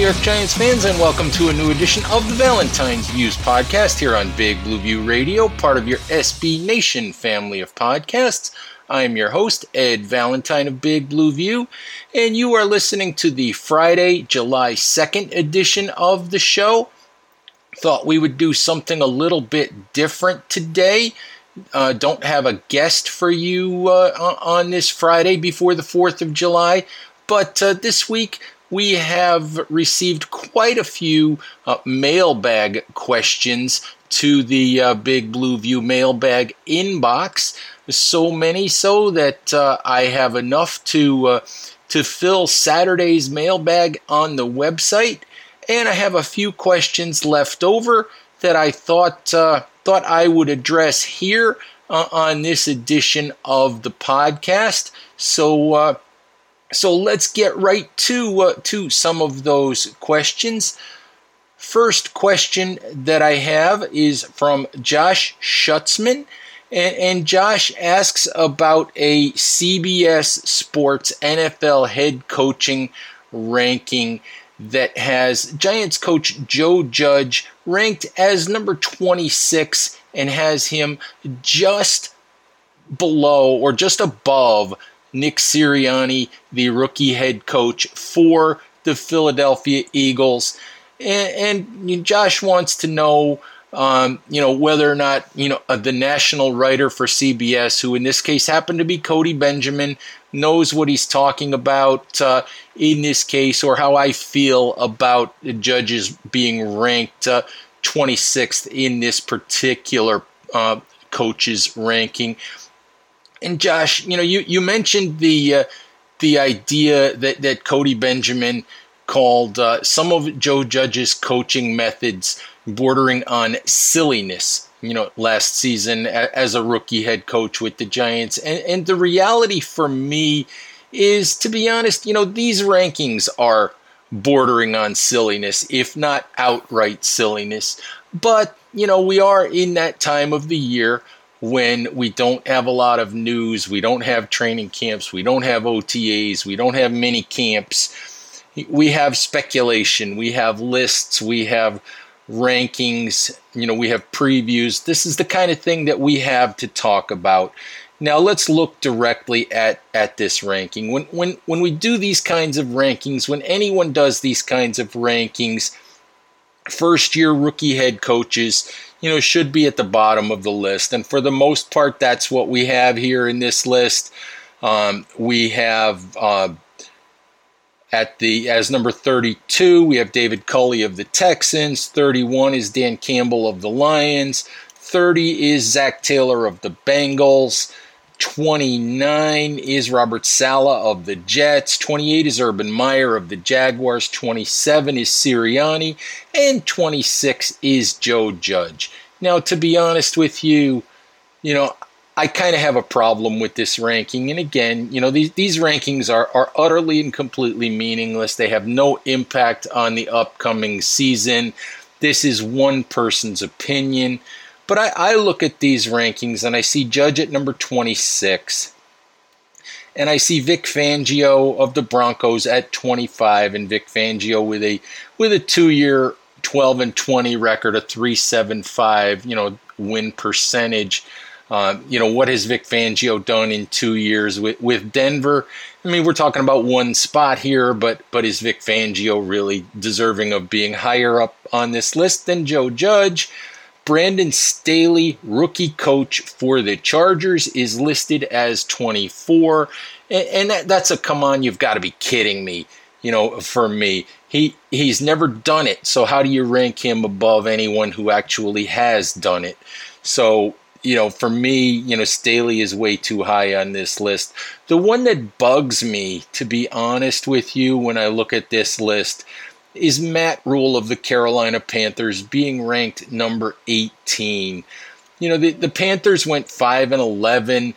New York Giants fans, and welcome to a new edition of the Valentine's Views podcast here on Big Blue View Radio, part of your SB Nation family of podcasts. I am your host, Ed Valentine of Big Blue View, and you are listening to the Friday, July 2nd edition of the show. Thought we would do something a little bit different today. Uh, don't have a guest for you uh, on this Friday before the 4th of July, but uh, this week we have received quite a few uh, mailbag questions to the uh, Big Blue View mailbag inbox. So many so that uh, I have enough to uh, to fill Saturday's mailbag on the website, and I have a few questions left over that I thought uh, thought I would address here uh, on this edition of the podcast. So so let's get right to uh, to some of those questions. First question that I have is from Josh Schutzman. And, and Josh asks about a CBS Sports NFL head coaching ranking that has Giants coach Joe Judge ranked as number 26 and has him just below or just above Nick Sirianni, the rookie head coach for the Philadelphia Eagles. And, and Josh wants to know, um, you know, whether or not, you know, uh, the national writer for CBS, who in this case happened to be Cody Benjamin, knows what he's talking about uh, in this case, or how I feel about the judges being ranked uh, 26th in this particular uh, coach's ranking and Josh, you know, you, you mentioned the uh, the idea that, that Cody Benjamin called uh, some of Joe Judge's coaching methods bordering on silliness. You know, last season as a rookie head coach with the Giants, and and the reality for me is, to be honest, you know, these rankings are bordering on silliness, if not outright silliness. But you know, we are in that time of the year when we don't have a lot of news, we don't have training camps, we don't have OTAs, we don't have mini camps. We have speculation, we have lists, we have rankings, you know, we have previews. This is the kind of thing that we have to talk about. Now let's look directly at, at this ranking. When when when we do these kinds of rankings, when anyone does these kinds of rankings, first year rookie head coaches, you know, should be at the bottom of the list. And for the most part, that's what we have here in this list. Um, we have uh, at the as number 32, we have David Culley of the Texans. 31 is Dan Campbell of the Lions. 30 is Zac Taylor of the Bengals. 29 is Robert Saleh of the Jets. 28 is Urban Meyer of the Jaguars. 27 is Sirianni. And 26 is Joe Judge. Now, to be honest with you, you know, I kind of have a problem with this ranking. And again, you know, these, these rankings are, are utterly and completely meaningless. They have no impact on the upcoming season. This is one person's opinion. But I, I look at these rankings and I see Judge at number 26. And I see Vic Fangio of the Broncos at 25, and Vic Fangio with a with a two-year 12 and 20 record, a 375, you know, win percentage. Uh, you know, what has Vic Fangio done in two years with, with Denver? I mean, we're talking about one spot here, but but is Vic Fangio really deserving of being higher up on this list than Joe Judge? Brandon Staley, rookie coach for the Chargers, is listed as 24. And, that, that's a come on, you've got to be kidding me, you know, for me. He he's never done it. So how do you rank him above anyone who actually has done it? So, you know, for me, you know, Staley is way too high on this list. The one that bugs me, to be honest with you, when I look at this list, is Matt Rhule of the Carolina Panthers being ranked number 18. You know, the, the Panthers went 5 and 11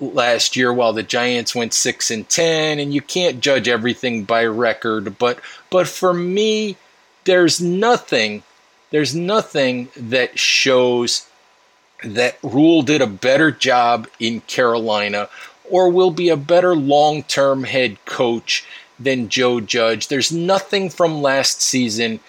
last year while the Giants went 6 and 10 and you can't judge everything by record, but but for me there's nothing there's nothing that shows that Rhule did a better job in Carolina or will be a better long-term head coach than Joe Judge. There's nothing from last season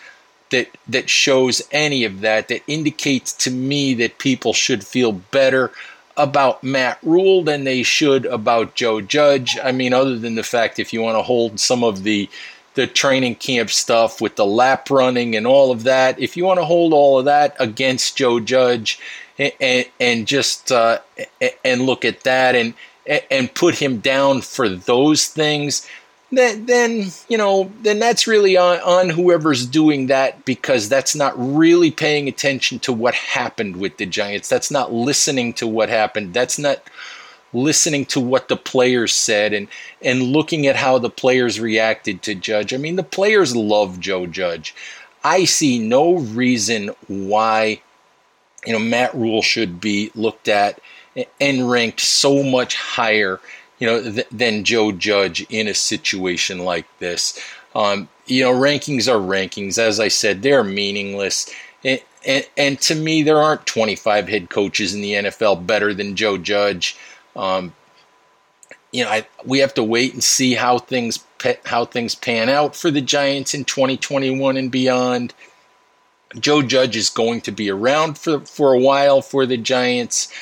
that that shows any of that that indicates to me that people should feel better about Matt Rhule than they should about Joe Judge. I mean, other than the fact if you want to hold some of the the training camp stuff with the lap running and all of that, if you want to hold all of that against Joe Judge and, and, and just uh, and look at that and and put him down for those things, then, then you know then that's really on, on whoever's doing that because that's not really paying attention to what happened with the Giants. That's not listening to what happened. That's not listening to what the players said and and looking at how the players reacted to Judge. I mean, the players love Joe Judge. I see no reason why you know Matt Rhule should be looked at and ranked so much higher you know, th- than Joe Judge in a situation like this. Um, you know, rankings are rankings. As I said, they're meaningless. And, and, and, to me, there aren't 25 head coaches in the NFL better than Joe Judge. Um, you know, I, we have to wait and see how things how things pan out for the Giants in 2021 and beyond. Joe Judge is going to be around for for a while for the Giants.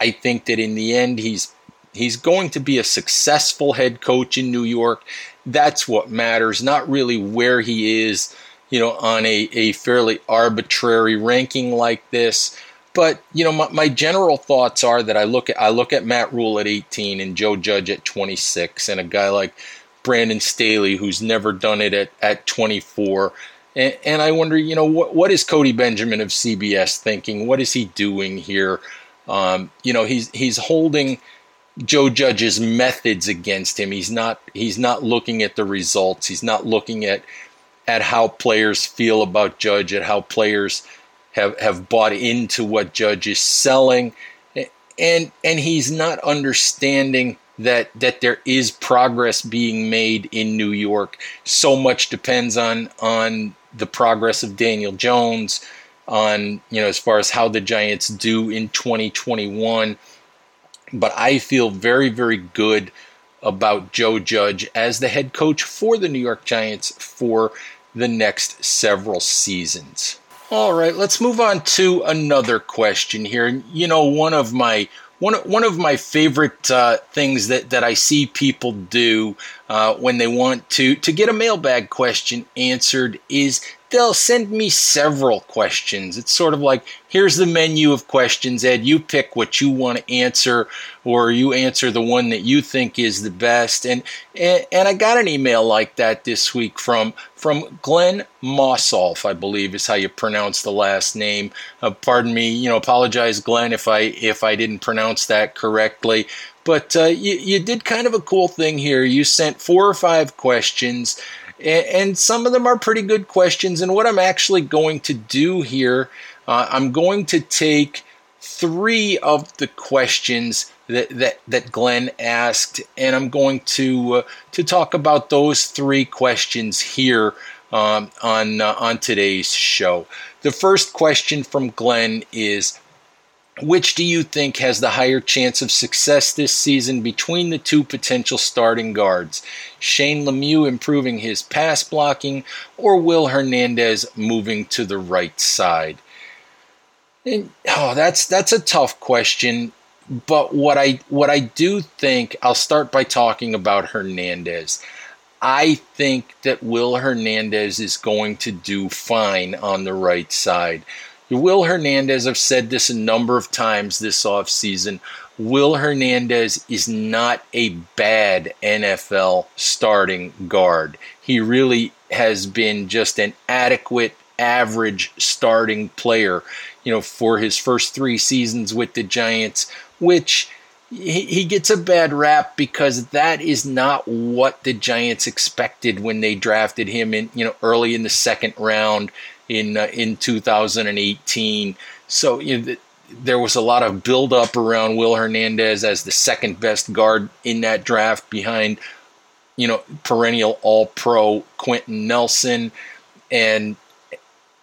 I think that in the end, he's He's going to be a successful head coach in New York. That's what matters, not really where he is, you know, on a, a fairly arbitrary ranking like this. But you know, my, my general thoughts are that I look at I look at Matt Rhule at 18 and Joe Judge at 26, and a guy like Brandon Staley who's never done it at, at 24. And, and I wonder, you know, what what is Cody Benjamin of CBS thinking? What is he doing here? Um, you know, he's he's holding Joe Judge's methods against him. He's not he's not looking at the results. He's not looking at at how players feel about Judge, at how players have have bought into what Judge is selling, and and he's not understanding that that there is progress being made in New York. So much depends on on the progress of Daniel Jones, on you know as far as how the Giants do in 2021 but I feel very, very good about Joe Judge as the head coach for the New York Giants for the next several seasons. All right, let's move on to another question here. You know, one of my one one of my favorite uh, things that, that I see people do uh, when they want to to get a mailbag question answered is they'll send me several questions. It's sort of like, here's the menu of questions, Ed. You pick what you want to answer, or you answer the one that you think is the best. And and, and I got an email like that this week from from Glenn Mossolf, I believe is how you pronounce the last name. Uh, pardon me, you know, apologize, Glenn, if I if I didn't pronounce that correctly. But uh, you, you did kind of a cool thing here. You sent four or five questions and, some of them are pretty good questions. And what I'm actually going to do here, uh, I'm going to take three of the questions that, that, that Glenn asked, and I'm going to uh, to talk about those three questions here um, on uh, on today's show. The first question from Glenn is which do you think has the higher chance of success this season between the two potential starting guards? Shane Lemieux improving his pass blocking or Will Hernandez moving to the right side? And, oh, that's that's a tough question but what I what I do think I'll start by talking about Hernandez. I think that Will Hernandez is going to do fine on the right side. Will Hernandez, I've said this a number of times this offseason. Will Hernandez is not a bad NFL starting guard. He really has been just an adequate, average starting player, you know, for his first three seasons with the Giants, which he, he gets a bad rap because that is not what the Giants expected when they drafted him in, you know, early in the second round in uh, in 2018. So you know, there was a lot of buildup around Will Hernandez as the second best guard in that draft behind, you know, perennial All Pro Quenton Nelson, and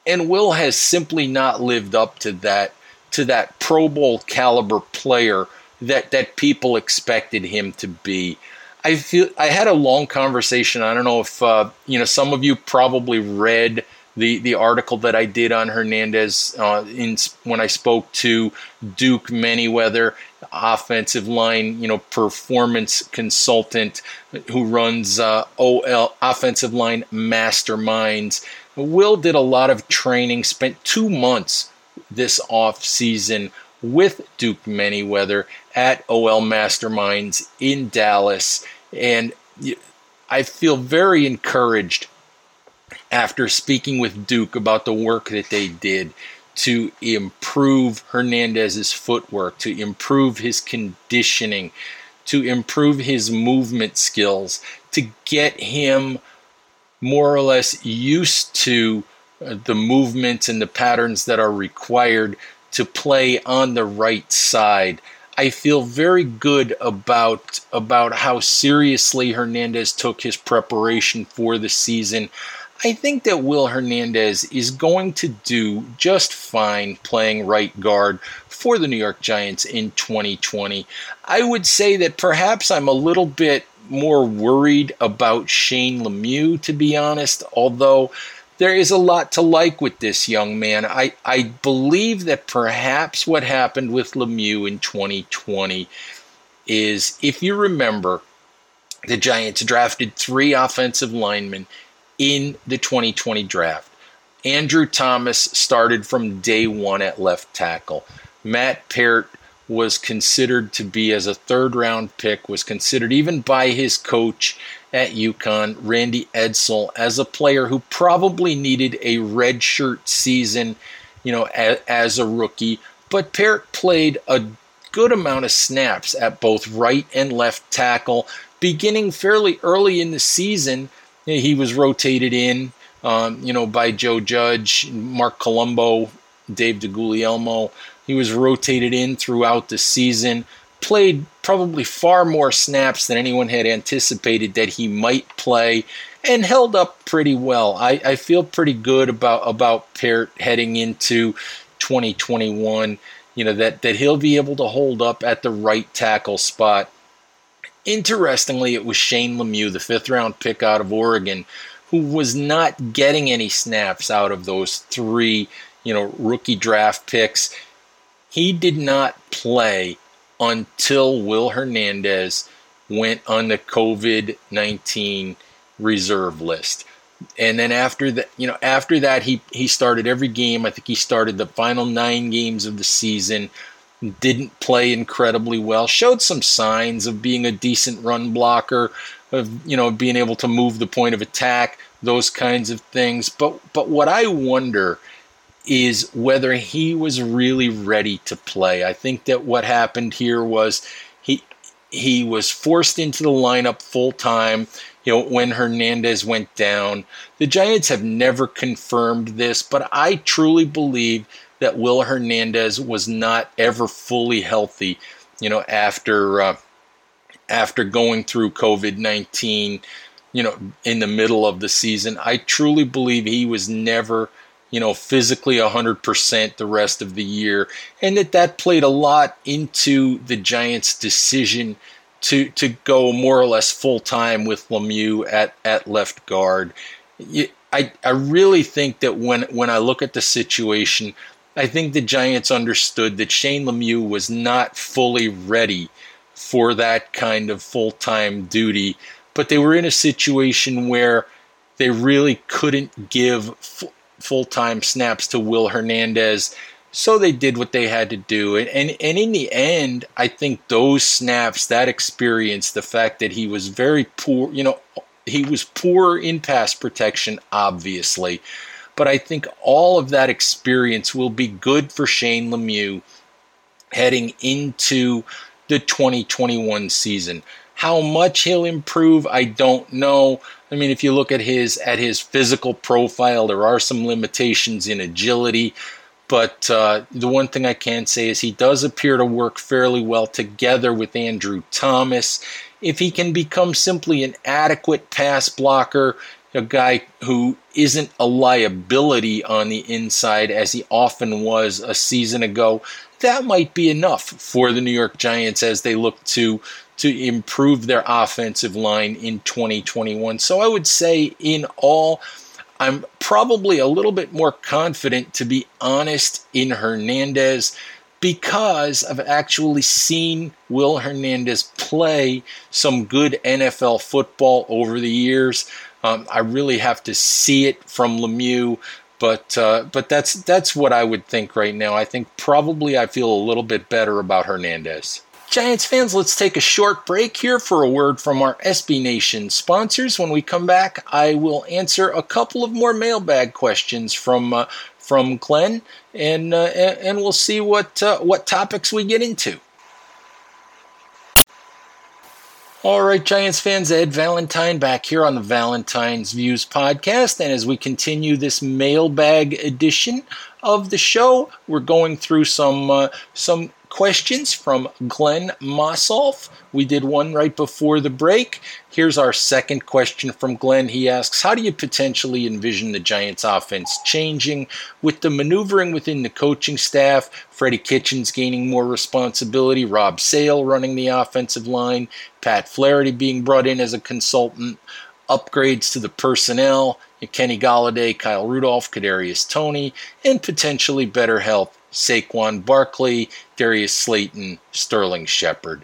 and Will has simply not lived up to that to that Pro Bowl caliber player that that people expected him to be. I feel I had a long conversation. I don't know if uh, you know some of you probably read the the article that I did on Hernandez uh, in when I spoke to Duke Manyweather, offensive line you know performance consultant who runs uh, OL offensive line masterminds. Will did a lot of training, spent two months this off season with Duke Manyweather at OL Masterminds in Dallas. And I feel very encouraged after speaking with Duke about the work that they did to improve Hernandez's footwork, to improve his conditioning, to improve his movement skills, to get him more or less used to Uh, the movements and the patterns that are required to play on the right side. I feel very good about about how seriously Hernandez took his preparation for the season. I think that Will Hernandez is going to do just fine playing right guard for the New York Giants in 2020. I would say that perhaps I'm a little bit more worried about Shane Lemieux, to be honest, although there is a lot to like with this young man. I, I believe that perhaps what happened with Lemieux in 2020 is, if you remember, the Giants drafted three offensive linemen in the 2020 draft. Andrew Thomas started from day one at left tackle. Matt Peart was considered to be as a third round pick, was considered even by his coach at UConn, Randy Edsall, as a player who probably needed a redshirt season, you know, as, as a rookie. But Peart played a good amount of snaps at both right and left tackle, beginning fairly early in the season. He was rotated in, um, you know, by Joe Judge, Marc Colombo, Dave DeGuglielmo. He was rotated in throughout the season, played probably far more snaps than anyone had anticipated that he might play, and held up pretty well. I, I feel pretty good about about Peart heading into 2021. You know that that he'll be able to hold up at the right tackle spot. Interestingly, it was Shane Lemieux, the fifth round pick out of Oregon, who was not getting any snaps out of those three, you know, rookie draft picks. He did not play until Will Hernandez went on the COVID 19 reserve list. And then after that, you know, after that, he, he started every game. I think he started the final nine games of the season. Didn't play incredibly well. Showed some signs of being a decent run blocker, of you know being able to move the point of attack, those kinds of things. But but what I wonder is whether he was really ready to play. I think that what happened here was he he was forced into the lineup full time. You know, when Hernandez went down, the Giants have never confirmed this, but I truly believe that Will Hernandez was not ever fully healthy. You know, after uh, after going through COVID nineteen, you know, in the middle of the season, I truly believe he was never you know, physically 100% the rest of the year. And that that played a lot into the Giants' decision to, to go more or less full time with Lemieux at, at left guard. I, I really think that when, when I look at the situation, I think the Giants understood that Shane Lemieux was not fully ready for that kind of full time duty, but they were in a situation where they really couldn't give full time snaps to Will Hernandez. So they did what they had to do. And, and, and in the end, I think those snaps, that experience, the fact that he was very poor, you know, he was poor in pass protection, obviously. But I think all of that experience will be good for Shane Lemieux heading into the 2021 season. How much he'll improve, I don't know. I mean, if you look at his at his physical profile, there are some limitations in agility. But uh, the one thing I can say is he does appear to work fairly well together with Andrew Thomas. If he can become simply an adequate pass blocker, a guy who isn't a liability on the inside as he often was a season ago, that might be enough for the New York Giants as they look to to improve their offensive line in 2021. So I would say in all I'm probably a little bit more confident to be honest in Hernandez because I've actually seen Will Hernandez play some good NFL football over the years. Um, I really have to see it from Lemieux, but uh, but that's that's what I would think right now. I think probably I feel a little bit better about Hernandez. Giants fans, let's take a short break here for a word from our SB Nation sponsors. When we come back, I will answer a couple of more mailbag questions from uh, from Glenn, and uh, and we'll see what uh, what topics we get into. All right, Giants fans, Ed Valentine back here on the Valentine's Views podcast. And as we continue this mailbag edition of the show, we're going through some uh, some questions from Glenn Mossolf. We did one right before the break. Here's our second question from Glenn. He asks, How do you potentially envision the Giants offense changing with the maneuvering within the coaching staff? Freddie Kitchens gaining more responsibility, Rob Sale running the offensive line, Pat Flaherty being brought in as a consultant, upgrades to the personnel, Kenny Golladay, Kyle Rudolph, Kadarius Toney, and potentially better health Saquon Barkley, Darius Slayton, Sterling Shepard.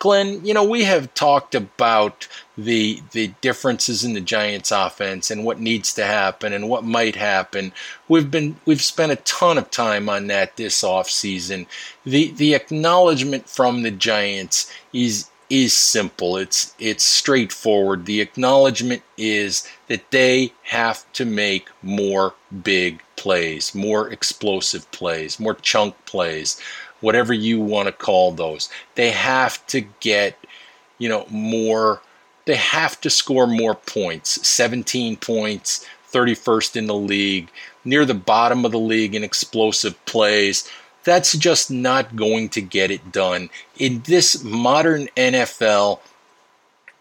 Glenn, you know, we have talked about the the differences in the Giants offense and what needs to happen and what might happen. We've been we've spent a ton of time on that this offseason. The the acknowledgement from the Giants is is simple. It's it's straightforward. The acknowledgement is that they have to make more big plays, more explosive plays, more chunk plays, whatever you want to call those. They have to get, you know, more they have to score more points. 17 points, 31st in the league, near the bottom of the league in explosive plays. That's just not going to get it done. In this modern NFL,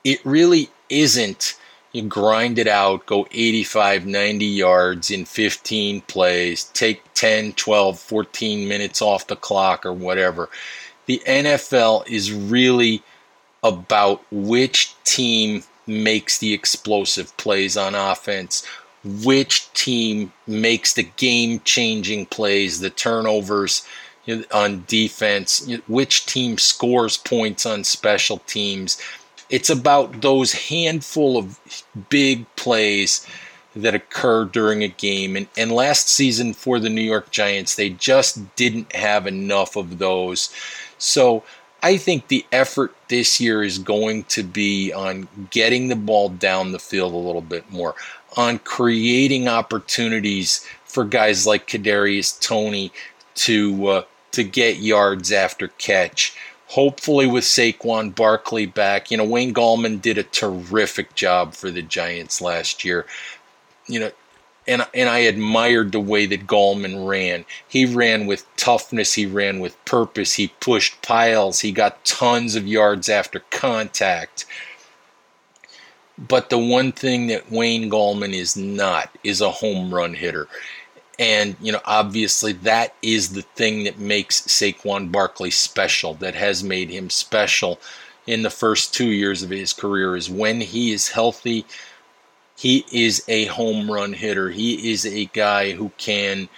it really isn't you grind it out, go 85, 90 yards in 15 plays, take 10, 12, 14 minutes off the clock or whatever. The NFL is really about which team makes the explosive plays on offense, which team makes the game changing plays, the turnovers on defense, which team scores points on special teams it's about those handful of big plays that occur during a game. And, and last season for the New York Giants, they just didn't have enough of those. So I think the effort this year is going to be on getting the ball down the field a little bit more, on creating opportunities for guys like Kadarius Toney to uh, to get yards after catch hopefully with Saquon Barkley back. You know, Wayne Gallman did a terrific job for the Giants last year. You know, and and I admired the way that Gallman ran. He ran with toughness, he ran with purpose, he pushed piles, he got tons of yards after contact. But the one thing that Wayne Gallman is not is a home run hitter. And, you know, obviously that is the thing that makes Saquon Barkley special, that has made him special in the first two years of his career, is when he is healthy, he is a home run hitter. He is a guy who can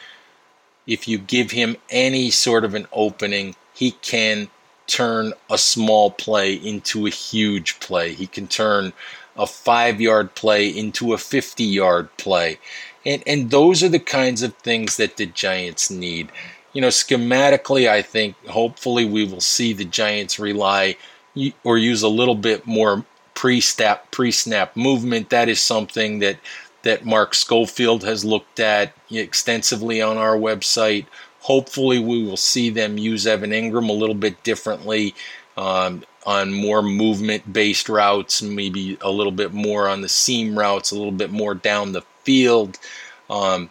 if you give him any sort of an opening, he can turn a small play into a huge play. He can turn a five yard play into a 50 yard play. And, and those are the kinds of things that the Giants need. You know, schematically, I think hopefully we will see the Giants rely or use a little bit more pre-snap pre-snap movement. That is something that that Mark Schofield has looked at extensively on our website. Hopefully, we will see them use Evan Engram a little bit differently um, on more movement based routes, maybe a little bit more on the seam routes, a little bit more down the field. Um,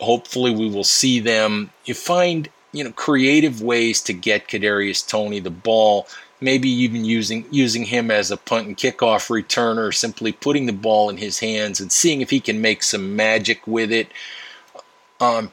hopefully, we will see them you find you know creative ways to get Kadarius Toney the ball. Maybe even using using him as a punt and kickoff returner, simply putting the ball in his hands and seeing if he can make some magic with it. Um,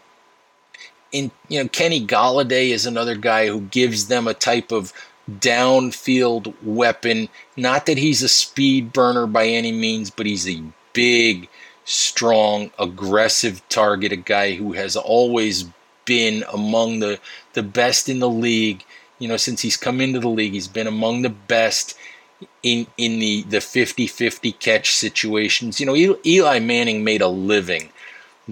in you know Kenny Golladay is another guy who gives them a type of downfield weapon. Not that he's a speed burner by any means, but he's a big, strong, aggressive target, a guy who has always been among the the best in the league. You know, since he's come into the league, he's been among the best in in the the 50-50 catch situations. You know, Eli Manning made a living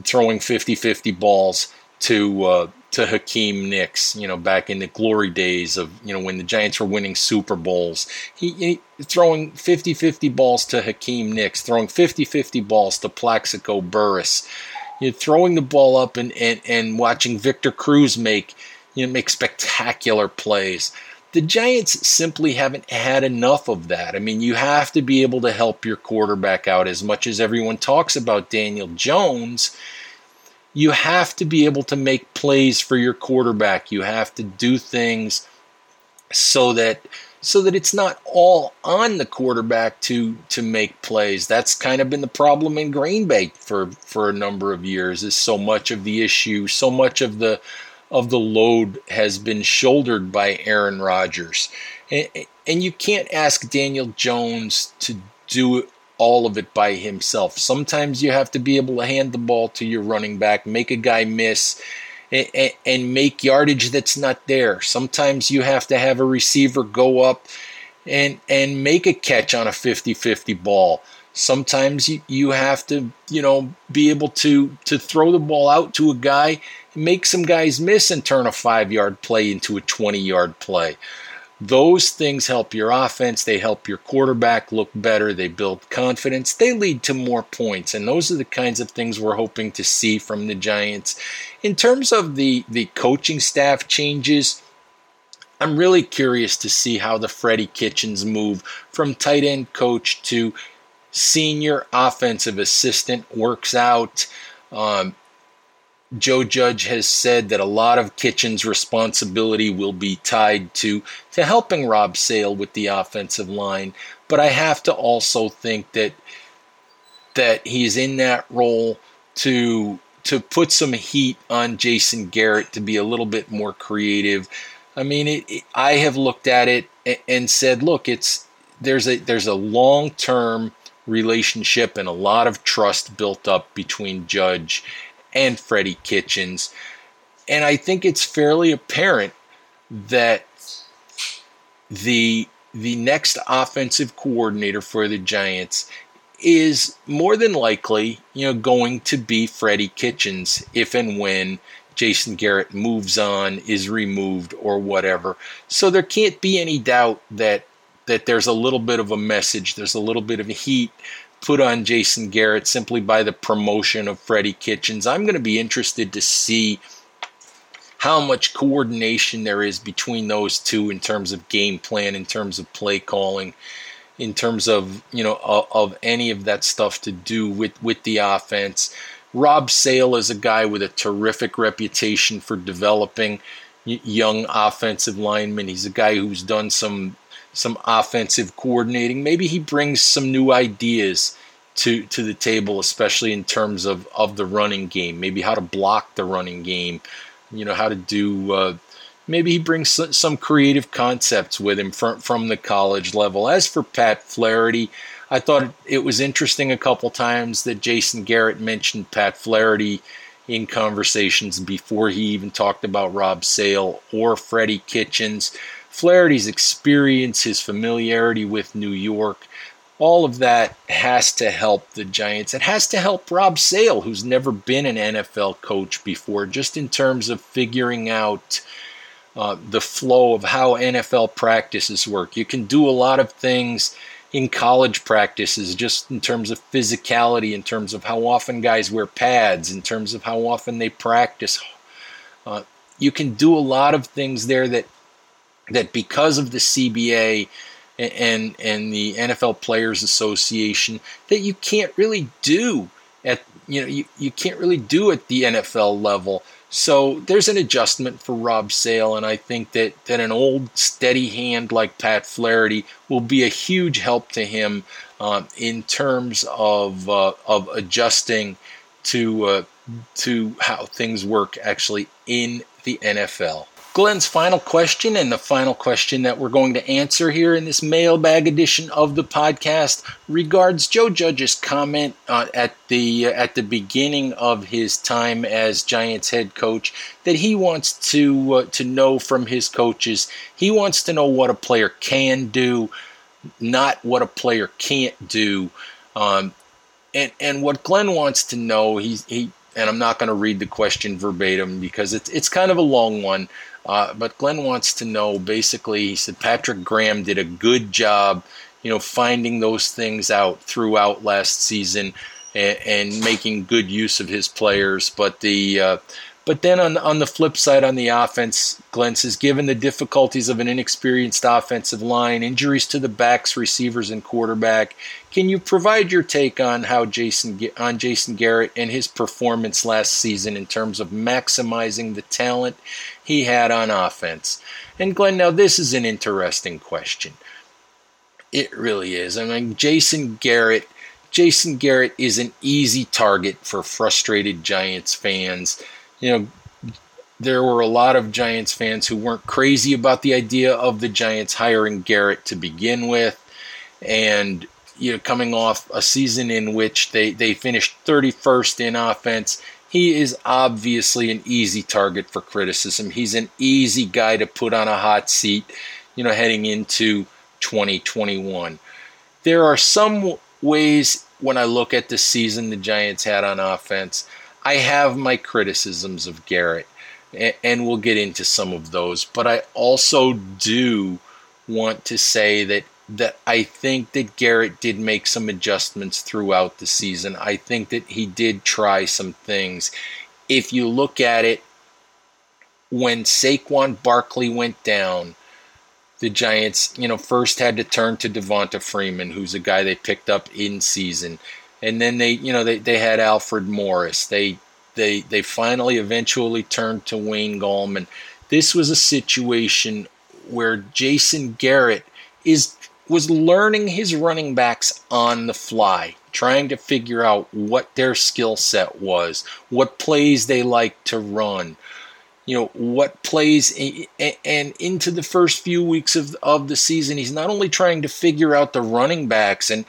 throwing 50-50 balls to uh, to Hakeem Nicks, you know, back in the glory days of, you know, when the Giants were winning Super Bowls. He, he throwing 50-50 balls to Hakeem Nicks, throwing 50-50 balls to Plaxico Burress. You know, throwing the ball up and, and, and watching Victor Cruz make, you know, make spectacular plays. The Giants simply haven't had enough of that. I mean, you have to be able to help your quarterback out as much as everyone talks about Daniel Jones – you have to be able to make plays for your quarterback. You have to do things so that so that it's not all on the quarterback to to make plays. That's kind of been the problem in Green Bay for for a number of years. Is so much of the issue, so much of the of the load has been shouldered by Aaron Rodgers. And, and you can't ask Daniel Jones to do all of it by himself. Sometimes you have to be able to hand the ball to your running back, make a guy miss, and, and make yardage that's not there. Sometimes you have to have a receiver go up and and make a catch on a 50-50 ball. Sometimes you, you have to, you know, be able to to throw the ball out to a guy, make some guys miss and turn a 5-yard play into a 20-yard play. Those things help your offense. They help your quarterback look better. They build confidence. They lead to more points. And those are the kinds of things we're hoping to see from the Giants. In terms of the, the coaching staff changes, I'm really curious to see how the Freddie Kitchens move from tight end coach to senior offensive assistant works out. Um, Joe Judge has said that a lot of Kitchen's responsibility will be tied to to helping Rob Sale with the offensive line, but I have to also think that that he's in that role to to put some heat on Jason Garrett to be a little bit more creative. I mean, it, it, I have looked at it and said, look, it's there's a there's a long term relationship and a lot of trust built up between Judge and Freddie Kitchens. And I think it's fairly apparent that the the next offensive coordinator for the Giants is more than likely, you know, going to be Freddie Kitchens if and when Jason Garrett moves on, is removed, or whatever. So there can't be any doubt that that there's a little bit of a message, there's a little bit of heat put on Jason Garrett simply by the promotion of Freddie Kitchens. I'm going to be interested to see how much coordination there is between those two in terms of game plan, in terms of play calling, in terms of you know of, of any of that stuff to do with with the offense. Rob Sale is a guy with a terrific reputation for developing young offensive linemen. He's a guy who's done some some offensive coordinating. Maybe he brings some new ideas to to the table, especially in terms of of the running game. Maybe how to block the running game. You know how to do. Uh, maybe he brings some creative concepts with him from from the college level. As for Pat Flaherty, I thought it was interesting a couple times that Jason Garrett mentioned Pat Flaherty in conversations before he even talked about Rob Sale or Freddie Kitchens. Flaherty's experience, his familiarity with New York, all of that has to help the Giants. It has to help Rob Sale, who's never been an NFL coach before, just in terms of figuring out uh, the flow of how NFL practices work. You can do a lot of things in college practices, just in terms of physicality, in terms of how often guys wear pads, in terms of how often they practice. Uh, you can do a lot of things there that that because of the CBA and and the NFL Players Association that you can't really do at you know you, you can't really do at the NFL level. So there's an adjustment for Rob Sale, and I think that, that an old steady hand like Pat Flaherty will be a huge help to him uh, in terms of uh, of adjusting to uh, to how things work actually in the NFL. Glenn's final question, and the final question that we're going to answer here in this mailbag edition of the podcast, regards Joe Judge's comment uh, at the uh, at the beginning of his time as Giants head coach that he wants to uh, to know from his coaches. He wants to know what a player can do, not what a player can't do. Um, and and what Glenn wants to know, he's he and I'm not going to read the question verbatim because it's it's kind of a long one. Uh, but Glenn wants to know basically, he said Patrick Graham did a good job, you know, finding those things out throughout last season and, and making good use of his players. But the uh, but then on on the flip side, on the offense, Glenn says, given the difficulties of an inexperienced offensive line, injuries to the backs, receivers, and quarterback, can you provide your take on how Jason on Jason Garrett and his performance last season in terms of maximizing the talent he had on offense? And Glenn, now this is an interesting question. It really is. I mean, Jason Garrett. Jason Garrett is an easy target for frustrated Giants fans you know, there were a lot of Giants fans who weren't crazy about the idea of the Giants hiring Garrett to begin with. And, you know, coming off a season in which they, they finished 31st in offense, he is obviously an easy target for criticism. He's an easy guy to put on a hot seat, you know, heading into 2021. There are some ways when I look at the season the Giants had on offense I have my criticisms of Garrett, and we'll get into some of those. But I also do want to say that that I think that Garrett did make some adjustments throughout the season. I think that he did try some things. If you look at it, when Saquon Barkley went down, the Giants, you know, first had to turn to Devonta Freeman, who's a guy they picked up in season and then they you know they, they had Alfred Morris. They they they finally eventually turned to Wayne Gallman. This was a situation where Jason Garrett is was learning his running backs on the fly, trying to figure out what their skill set was, what plays they like to run, you know, what plays and into the first few weeks of of the season, he's not only trying to figure out the running backs and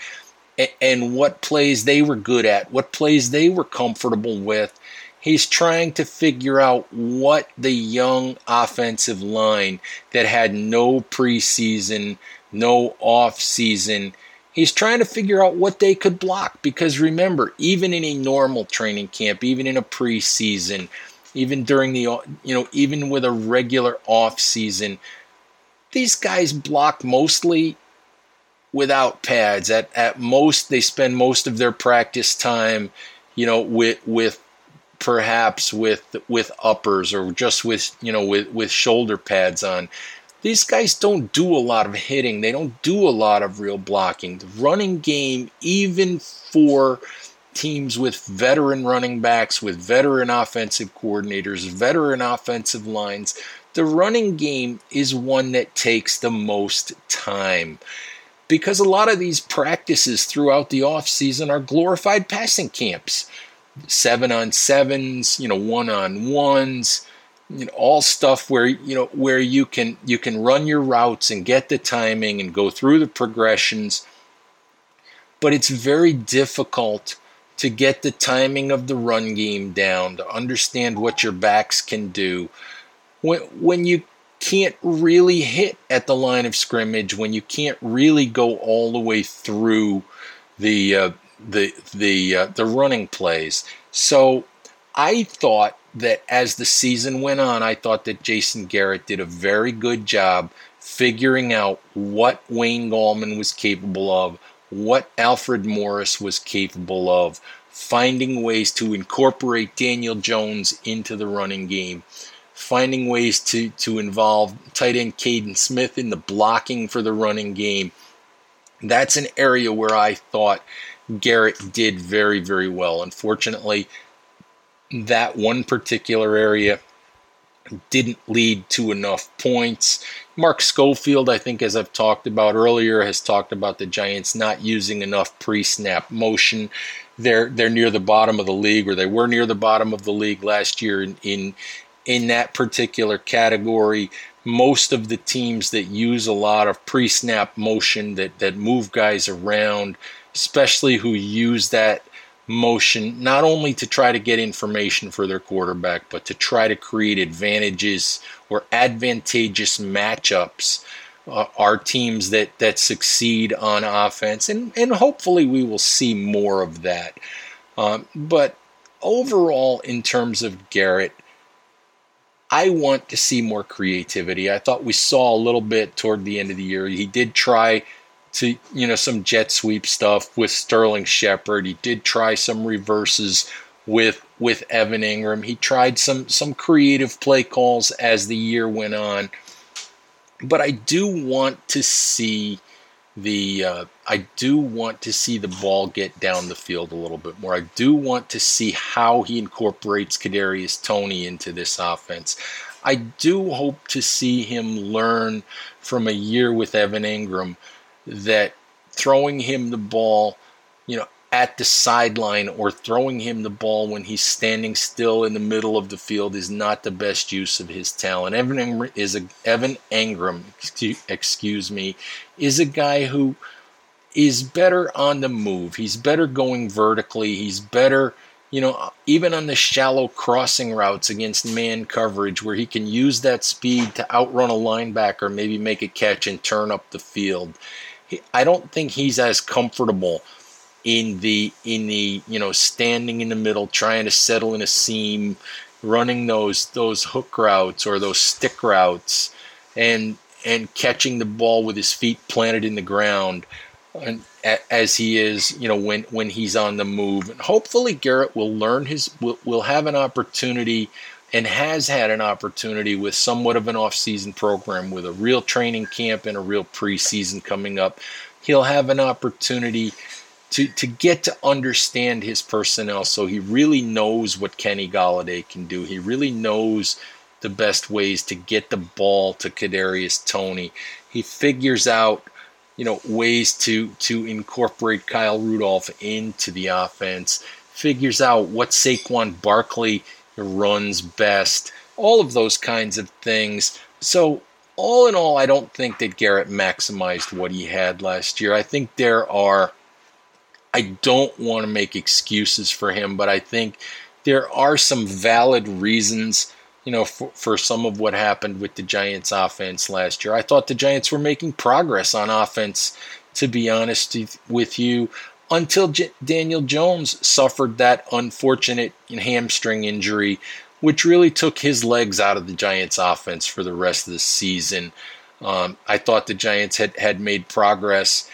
and what plays they were good at, what plays they were comfortable with. He's trying to figure out what the young offensive line that had no preseason, no off season, he's trying to figure out what they could block because remember, even in a normal training camp, even in a preseason, even during the you know, even with a regular off season, these guys block mostly without pads. At at most, they spend most of their practice time, you know, with with perhaps with with uppers or just with you know with with shoulder pads on. These guys don't do a lot of hitting. They don't do a lot of real blocking. The running game, even for teams with veteran running backs, with veteran offensive coordinators, veteran offensive lines, the running game is one that takes the most time because a lot of these practices throughout the off season are glorified passing camps seven on sevens you know one on ones you know all stuff where you know where you can you can run your routes and get the timing and go through the progressions but it's very difficult to get the timing of the run game down, to understand what your backs can do. When, when you can't really hit at the line of scrimmage, when you can't really go all the way through the uh, the the uh, the running plays. So I thought that as the season went on, I thought that Jason Garrett did a very good job figuring out what Wayne Gallman was capable of, what Alfred Morris was capable of, finding ways to incorporate Daniel Jones into the running game, finding ways to, to involve tight end Kaden Smith in the blocking for the running game. That's an area where I thought Garrett did very, very well. Unfortunately, that one particular area didn't lead to enough points. Mark Schofield, I think, as I've talked about earlier, has talked about the Giants not using enough pre-snap motion. They're they're near the bottom of the league, or they were near the bottom of the league last year in in, in that particular category. Most of the teams that use a lot of pre-snap motion that that move guys around, especially who use that motion not only to try to get information for their quarterback, but to try to create advantages or advantageous matchups uh, are teams that that succeed on offense, and and hopefully we will see more of that. Um, but overall, in terms of Garrett, I want to see more creativity. I thought we saw a little bit toward the end of the year. He did try to you know some jet sweep stuff with Sterling Shepard. He did try some reverses with with Evan Engram. He tried some some creative play calls as the year went on. But I do want to see the uh, I do want to see the ball get down the field a little bit more. I do want to see how he incorporates Kadarius Toney into this offense. I do hope to see him learn from a year with Evan Engram that throwing him the ball, you know, at the sideline or throwing him the ball when he's standing still in the middle of the field is not the best use of his talent. Evan Engram is a Evan Engram, excuse me, is a guy who is better on the move. He's better going vertically. He's better, you know, even on the shallow crossing routes against man coverage where he can use that speed to outrun a linebacker, maybe make a catch and turn up the field. I don't think he's as comfortable in the in the you know standing in the middle, trying to settle in a seam, running those those hook routes or those stick routes, and and catching the ball with his feet planted in the ground, as he is you know when when he's on the move. And hopefully Garrett will learn his will, will have an opportunity and has had an opportunity with somewhat of an off-season program with a real training camp and a real preseason coming up. He'll have an opportunity to, to get to understand his personnel so he really knows what Kenny Golladay can do. He really knows the best ways to get the ball to Kadarius Toney. He figures out, you know, ways to to incorporate Kyle Rudolph into the offense. Figures out what Saquon Barkley runs best, all of those kinds of things. So, all in all, I don't think that Garrett maximized what he had last year. I think there are, I don't want to make excuses for him, but I think there are some valid reasons, you know, for, for some of what happened with the Giants offense last year. I thought the Giants were making progress on offense, to be honest with you until J- Daniel Jones suffered that unfortunate hamstring injury, which really took his legs out of the Giants' offense for the rest of the season. Um, I thought the Giants had, had made progress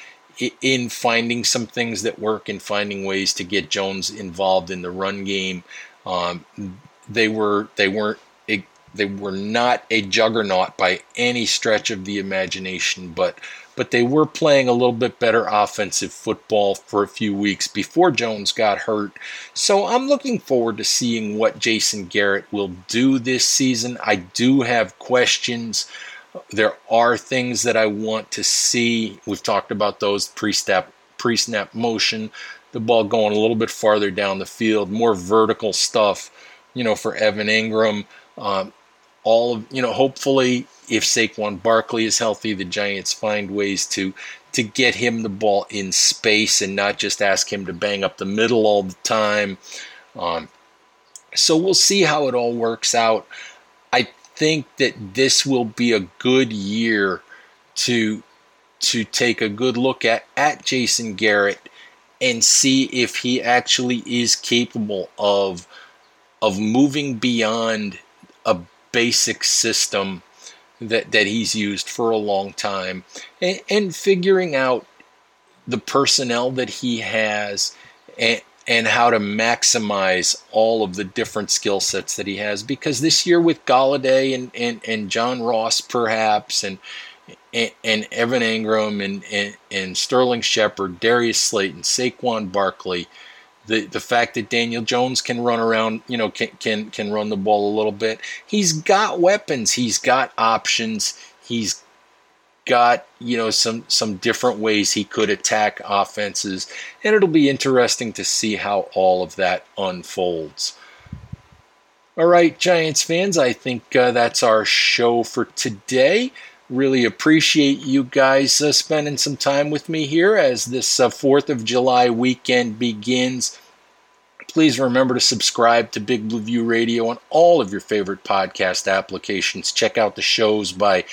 in finding some things that work and finding ways to get Jones involved in the run game. Um, they were they weren't they were not a juggernaut by any stretch of the imagination, but but they were playing a little bit better offensive football for a few weeks before Jones got hurt. So I'm looking forward to seeing what Jason Garrett will do this season. I do have questions. There are things that I want to see. We've talked about those pre-snap pre-snap motion, the ball going a little bit farther down the field, more vertical stuff, you know, for Evan Engram. Um, all of you know, hopefully if Saquon Barkley is healthy, the Giants find ways to to get him the ball in space and not just ask him to bang up the middle all the time. Um, so we'll see how it all works out. I think that this will be a good year to to take a good look at at Jason Garrett and see if he actually is capable of of moving beyond a basic system that that he's used for a long time. And, and figuring out the personnel that he has and and how to maximize all of the different skill sets that he has. Because this year with Golladay and, and, and John Ross perhaps and and, and Evan Engram and, and, and Sterling Shepard, Darius Slayton, Saquon Barkley, the the fact that Daniel Jones can run around, you know, can can can run the ball a little bit. He's got weapons. He's got options. He's got you know some some different ways he could attack offenses, and it'll be interesting to see how all of that unfolds. All right, Giants fans, I think uh, that's our show for today. Really appreciate you guys uh, spending some time with me here as this uh, 4th of July weekend begins. Please remember to subscribe to Big Blue View Radio on all of your favorite podcast applications. Check out the shows by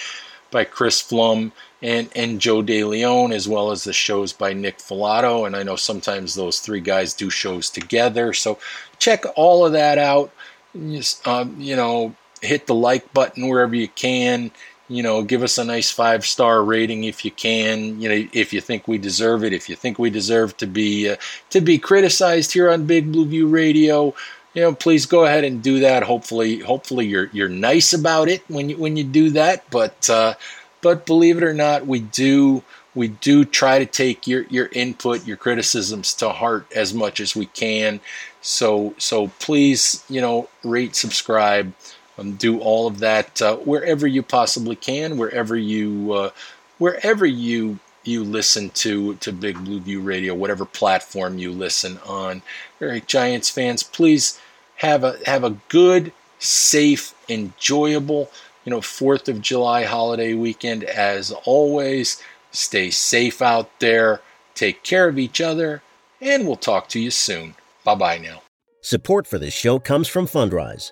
by Chris Pflum and, and Joe DeLeon, as well as the shows by Nick Falato. And I know sometimes those three guys do shows together. So check all of that out. Just, um, you know, hit the like button wherever you can you know, give us a nice five star rating if you can. You know, if you think we deserve it, if you think we deserve to be uh, to be criticized here on Big Blue View Radio, you know, please go ahead and do that. Hopefully, hopefully you're you're nice about it when you when you do that. But uh, but believe it or not, we do we do try to take your your input, your criticisms to heart as much as we can. So so please, you know, rate, subscribe um, do all of that uh, wherever you possibly can, wherever you uh, wherever you you listen to to Big Blue View Radio, whatever platform you listen on. All right, Giants fans, please have a have a good, safe, enjoyable, you know, Fourth of July holiday weekend. As always, stay safe out there. Take care of each other, and we'll talk to you soon. Bye bye now. Support for this show comes from Fundrise.